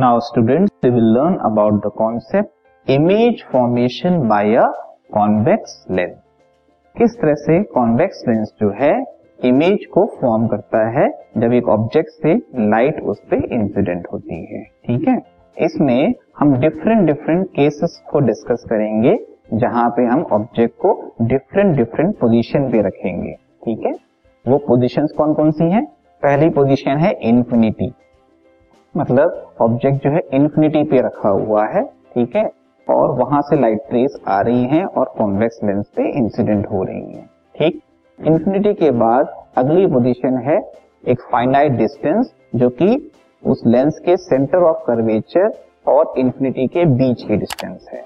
Now students, we will learn about the concept image formation by a convex lens. किस तरह से convex lens जो है image को फॉर्म करता है जब एक ऑब्जेक्ट से लाइट उस पर इंसिडेंट होती है ठीक है? इसमें हम डिफरेंट डिफरेंट केसेस को डिस्कस करेंगे जहाँ पे हम ऑब्जेक्ट को डिफरेंट डिफरेंट पोजीशन पे रखेंगे ठीक है? वो पोजीशंस कौन कौन सी हैं? पहली पोजीशन है इन्फिनिटी मतलब ऑब्जेक्ट जो है इन्फिनिटी पे रखा हुआ है, ठीक है? और वहाँ से लाइट रेस आ रही हैं और कॉन्वेक्स लेंस पे इंसिडेंट हो रही हैं, ठीक? इन्फिनिटी के बाद अगली पोजीशन है एक फाइनाइट डिस्टेंस जो कि उस लेंस के सेंटर ऑफ़ कर्वेचर और इन्फिनिटी के बीच की डिस्टेंस है।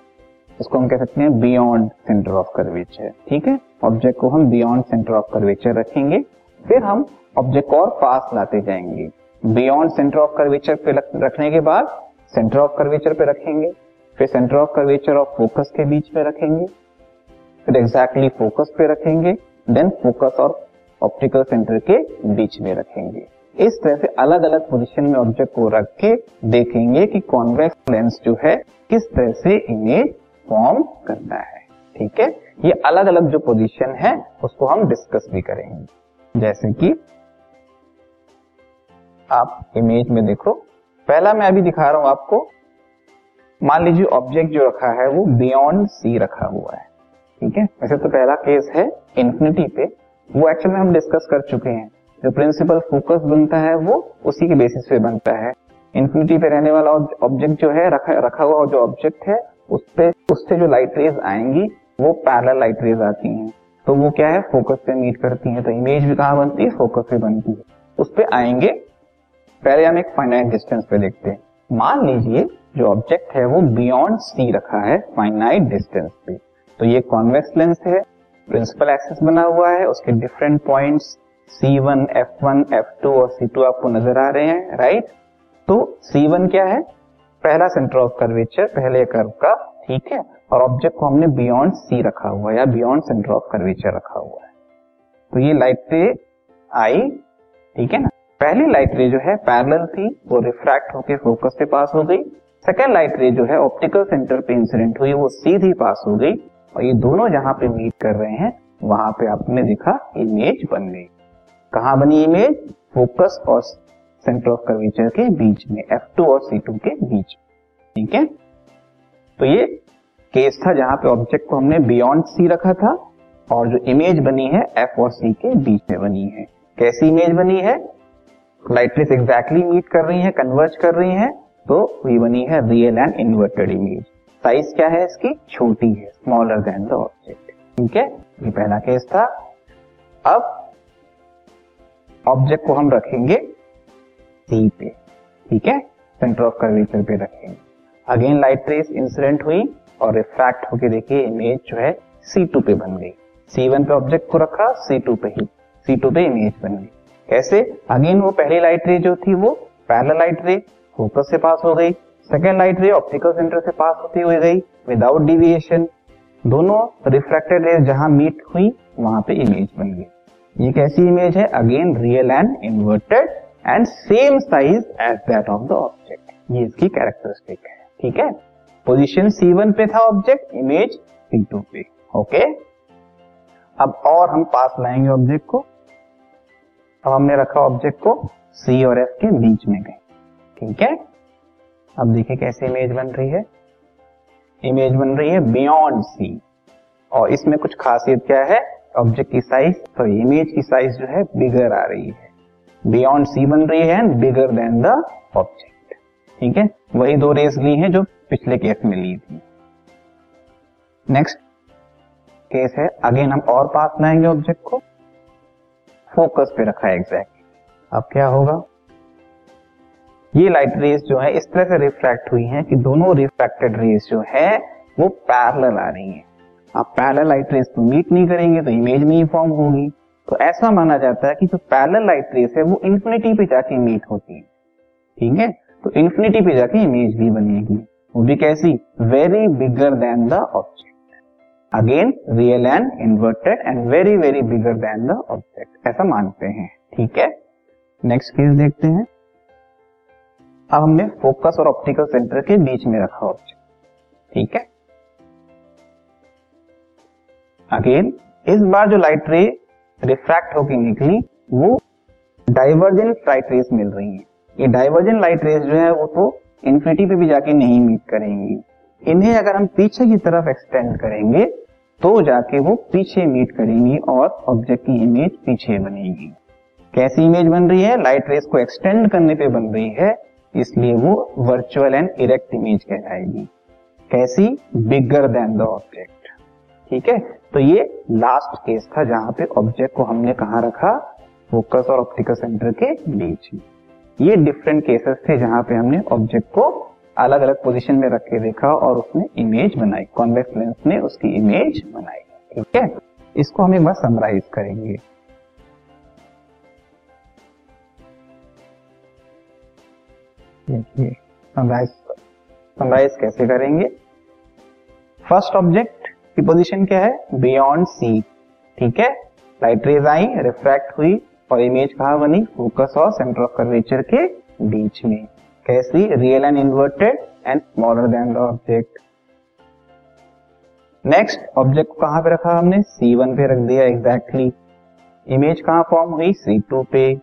इसको हम कह सकते हैं बियॉन्ड सेंटर ऑफ़ कर्वेचर ठीक है? ऑब्जेक्ट को हम बियॉन्ड सेंटर ऑफ़ कर्वेचर रखेंगे, फिर हम ऑब्जेक्ट और पास लाते जाएँगे। बियॉन्ड सेंटर ऑफ़ कर्वेचर पे रखने के बाद सेंटर ऑफ़ कर्वेचर पे रखेंगे, फिर centre of curvature of focus के बीच में रखेंगे, फिर एग्जैक्टली फोकस पे रखेंगे देन फोकस और ऑप्टिकल सेंटर के बीच में रखेंगे। इस तरह से अलग अलग पोजीशन में ऑब्जेक्ट को रख के देखेंगे कि कॉन्वेक्स लेंस जो है, किस तरह से इमेज फॉर्म करता है। ठीक है? ये अलग अलग जो पोजीशन है, उसको हम डिस्कस भी करेंगे। जैसे कि आप इमेज में देखो। पहला मैं अभी दिखा रहा हूँ आपको। मान लीजिए ऑब्जेक्ट जो रखा है, वो बियॉन्ड सी रखा हुआ है। ठीक है? वैसे तो पहला केस है इन्फिनिटी पे। वो एक्चुअली में हम डिस्कस कर चुके हैं। जो प्रिंसिपल फोकस बनता है, वो उसी के बेसिस पे बनता है। इन्फिनिटी पे रहने वाला ऑब्जेक्ट जो है, रखा रखा हुआ जो ऑब्जेक्ट है, उस पे उससे जो लाइट रेज आएँगी, वो पैरल लाइट रेज आती हैं। तो वो क्या है? फोकस पे मीट करती हैं। तो इमेज भी कहाँ बनती है? फोकस पे बनती है। उस पे आएँगे पहले हम एक फाइनाइट डिस्टेंस पे देखते हैं। मान लीजिए जो ऑब्जेक्ट है वो बियॉन्ड सी रखा है फाइनाइट डिस्टेंस पे। तो ये कॉन्वेक्स लेंस है प्रिंसिपल एक्सिस बना हुआ है उसके different points C1, F1, F2 और C2 आपको नज़र आ रहे हैं राइट तो C1 क्या है? पहला सेंटर ऑफ़ कर्वेचर पहले कर्व का ठीक है? और ऑब्जेक्ट को हमने बियॉन्ड सी रखा हुआ है या बियॉन्ड सेंटर ऑफ़ कर्वेचर रखा हुआ है। तो ये लाइट रे आई ठीक है ना? पहली लाइट रे जो है पैरेलल थी, वो रिफ्रैक्ट होकर फोकस पे पास हो गई। सेकेंड लाइट रे जो है ऑप्टिकल सेंटर पे इंसिडेंट हुई, वो सीधी पास हो गई। और ये दोनों जहाँ पे मीट कर रहे हैं, वहाँ पे आपने देखा इमेज बन गई। कहा बनी इमेज फोकस और सेंटर ऑफ़ कर्वेचर के बीच में F2 और C2 के बीच ठीक है? तो ये केस था जहाँ पे ऑब्जेक्ट को हमने बियॉन्ड सी रखा था, और जो इमेज बनी है, F और C के बीच में बनी है। कैसी इमेज बनी है? लाइट रेस एग्जैक्टली मीट कर रही है कन्वर्ज कर रही है तो ये बनी है real and inverted image size क्या है इसकी? छोटी है स्मॉलर देन द ऑब्जेक्ट ठीक है? ये पहला केस था। अब ऑब्जेक्ट को हम रखेंगे सी पे। ठीक है? सेंटर ऑफ़ कर्वेचर पे रखेंगे। अगेन लाइट रेस इंसिडेंट हुई और रिफ्रैक्ट होके देखिए इमेज जो है सी टू पे बन गई। सी वन पे ऑब्जेक्ट को रखा सी टू पे ही। सी टू पे इमेज बन गई। कैसे अगेन वो पहली लाइट रे जो थी वो पैरेलल लाइट रे फोकस से पास हो गई। Second light ray optical centre से पास होती हुई गई विदाउट डिविएशन दोनों रिफ्रैक्टेड रेज जहाँ मीट हुई, वहाँ पे इमेज बन गई। ये कैसी इमेज है? Again real and inverted and same size as that of the object ये इसकी कैरेक्टरिस्टिक है, ठीक है? पोजीशन C1 पे था ऑब्जेक्ट इमेज C2 पे ओके अब और हम पास लाएँगे ऑब्जेक्ट को। अब हमने रखा ऑब्जेक्ट को सी और एफ़ के बीच में गए ठीक है? अब देखिए कैसे इमेज बन रही है। इमेज बन रही है बियॉन्ड सी और इसमें कुछ खासियत क्या है? ऑब्जेक्ट की साइज़ तो इमेज की साइज़ जो है बिगर आ रही है। बियॉन्ड सी बन रही है and bigger than the object ठीक है? वही दो रेस ली हैं जो पिछले केस में ली थी। नेक्स्ट केस है। अगेन हम और पास लाएँगे ऑब्जेक्ट को। फोकस पे रखा है एग्जैक्टली अब क्या होगा? ये लाइट रेस जो है, इस तरह से रिफ्रैक्ट हुई हैं कि दोनों रिफ्रैक्टेड रेस जो है, वो पैरेलल आ रही हैं। आप पैरेलल लाइट रेस को मीट नहीं करेंगे तो इमेज में ही फॉर्म होगी। तो ऐसा माना जाता है कि जो पैरेलल लाइट रेस है, वो इन्फिनिटी पे जाके मीट होती है। ठीक है? तो इन्फिनिटी पे जाके इमेज भी बनेगी। वो भी कैसी? Very bigger than the object again real and inverted and very very bigger than the object ऐसा मानते हैं, ठीक है? नेक्स्ट केस देखते हैं। अब हमने फोकस और ऑप्टिकल सेंटर के बीच में रखा ऑब्जेक्ट ठीक है? अगेन इस बार जो लाइट रे रिफ्रैक्ट होकर निकली, वो डाइवर्जेंट लाइट रेस मिल रही है। ये डाइवर्जेंट लाइट रेस जो है, वो तो इन्फिनिटी पे भी जाके नहीं मीट करेंगी। इन्हें अगर हम पीछे की तरफ़ एक्सटेंड करेंगे तो जाके वो पीछे मीट करेंगी और ऑब्जेक्ट की इमेज पीछे बनेगी। कैसी इमेज बन रही है? लाइट रेस को एक्सटेंड करने पे बन रही है, इसलिए वो वर्चुअल एंड इरेक्ट इमेज कहलाएगी। कैसी? बिगर देन द ऑब्जेक्ट ठीक है? तो ये लास्ट केस था जहाँ पे ऑब्जेक्ट को हमने कहा रखा? फोकस और ऑप्टिकल सेंटर के बीच ये डिफरेंट केसेस थे जहाँ पे हमने ऑब्जेक्ट को अलग अलग पोजीशन में रख के देखा और उसने इमेज बनाई। कॉन्वेक्स लेंस ने उसकी इमेज बनाई। ठीक है? इसको हम एक बार समराइज करेंगे। देखिए समराइज समराइज कैसे करेंगे? फ़र्स्ट ऑब्जेक्ट की पोजीशन क्या है? बियॉन्ड सी ठीक है? लाइट रेज आई रिफ्रैक्ट हुई और इमेज कहा बनी? फोकस और सेंटर ऑफ़ कर्वेचर के बीच में। कैसी real and inverted and smaller than the object next object को कहाँ पे रखा हमने? C1 पे रख दिया एग्जैक्टली. इमेज कहाँ फॉर्म हुई? C2 पे.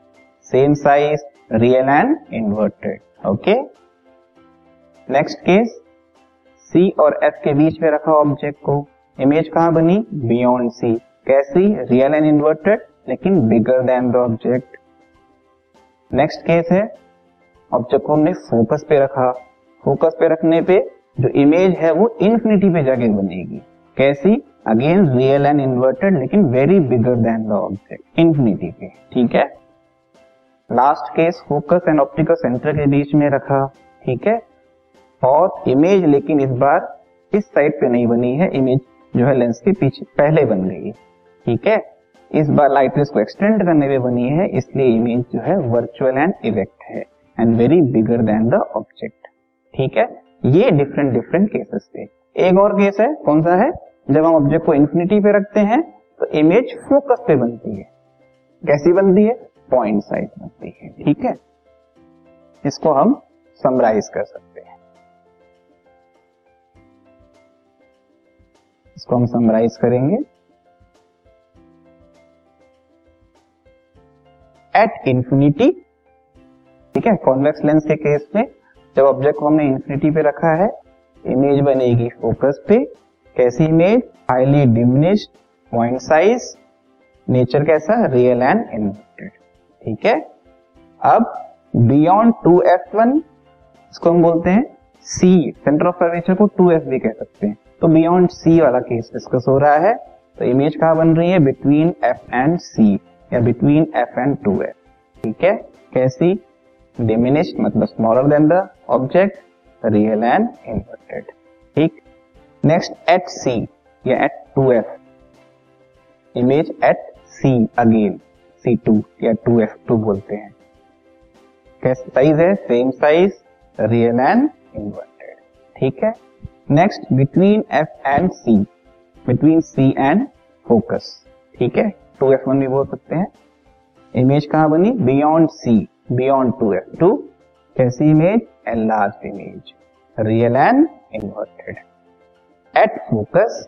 Same size real and inverted okay next case C और F के बीच में रखा ऑब्जेक्ट को. इमेज कहाँ बनी? Beyond C. कैसी? रियल एंड इन्वर्टेड लेकिन bigger than the object next case है ऑब्जेक्ट को हमने फोकस पे रखा फोकस पे रखने पे जो इमेज है वो इन्फिनिटी पे जाके बनेगी। कैसी? अगेन रियल एंड इन्वर्टेड लेकिन very bigger than the object infinity पे, ठीक है? Last case focus and optical centre के बीच में रखा, ठीक है? और इमेज लेकिन इस बार इस साइड पे नहीं बनी है। इमेज जो है लेंस के पीछे, पहले बन गई ठीक है? इस बार लाइट को एक्सटेंड करने में बनी है, इसलिए इमेज जो है वर्चुअल एंड इरेक्ट है। And very bigger than the object ठीक है? ये डिफरेंट डिफरेंट केसेस थे। एक और केस है, कौन सा है? जब हम ऑब्जेक्ट को इंफिनिटी पे रखते हैं तो इमेज फोकस पे बनती है। कैसी बनती है? पॉइंट साइज़ बनती है। ठीक है? इसको हम समराइज कर सकते हैं। इसको हम समराइज करेंगे। एट इंफिनिटी ठीक है? कॉन्वेक्स लेंस के केस में जब ऑब्जेक्ट को हमने इंफिनिटी पे रखा है इमेज बनेगी फोकस पे। कैसी image highly diminished point size nature कैसा? रियल एंड इन्वर्टेड ठीक है? अब बियॉन्ड टू एफ़ वन इसको हम बोलते हैं सी सेंटर ऑफ़ कर्वेचर को टू एफ़ भी कह सकते हैं। तो बियॉन्ड सी वाला केस डिस्कस हो रहा है। तो इमेज कहा बन रही है? बिटवीन एफ़ एंड सी या between F and two F ठीक है? कैसी? डिमिनिश्ड मतलब smaller than the object real and inverted ठीक? नेक्स्ट एट सी या at two F image at C again C two या टू एफ़ टू बोलते हैं। कैसा साइज़ है same size real and inverted ठीक है? Next between F and C between C and focus ठीक है? टू एफ़ वन भी बोल सकते हैं। इमेज कहाँ बनी? Beyond C beyond two two कैसी image and large image real and inverted at focus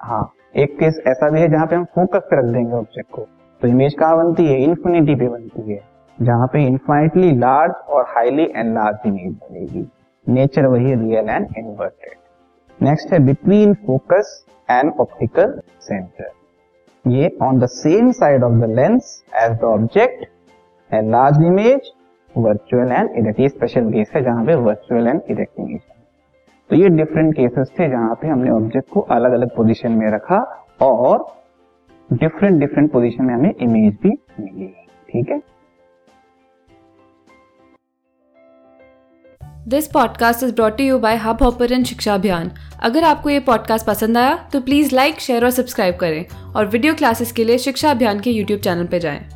हाँ एक केस ऐसा भी है जहाँ पे हम फोकस पे रख देंगे ऑब्जेक्ट को। तो इमेज कहाँ बनती है? इन्फिनिटी पे बनती है। जहाँ पे इन्फाइटली लार्ज और हाईली एनलार्ज इमेज बनेगी। नेचर वही रियल एंड इन्वर्टेड नेक्स्ट है between focus and optical centre ये on the same side of the lens as the object and large image virtual and erect special case है जहाँ पे virtual and erect image तो ये different cases थे जहाँ पे हमने ऑब्जेक्ट को अलग अलग पोजीशन में रखा और डिफरेंट डिफरेंट पोजीशन में हमें इमेज भी मिली। ठीक है? This podcast is brought you by Hubhopper and Shiksha Abhiyan अगर आपको ये पॉडकास्ट पसंद आया तो प्लीज़ लाइक शेयर और सब्सक्राइब करें। और वीडियो क्लासेस के लिए शिक्षा अभियान के यूट्यूब चैनल पर जाएँ।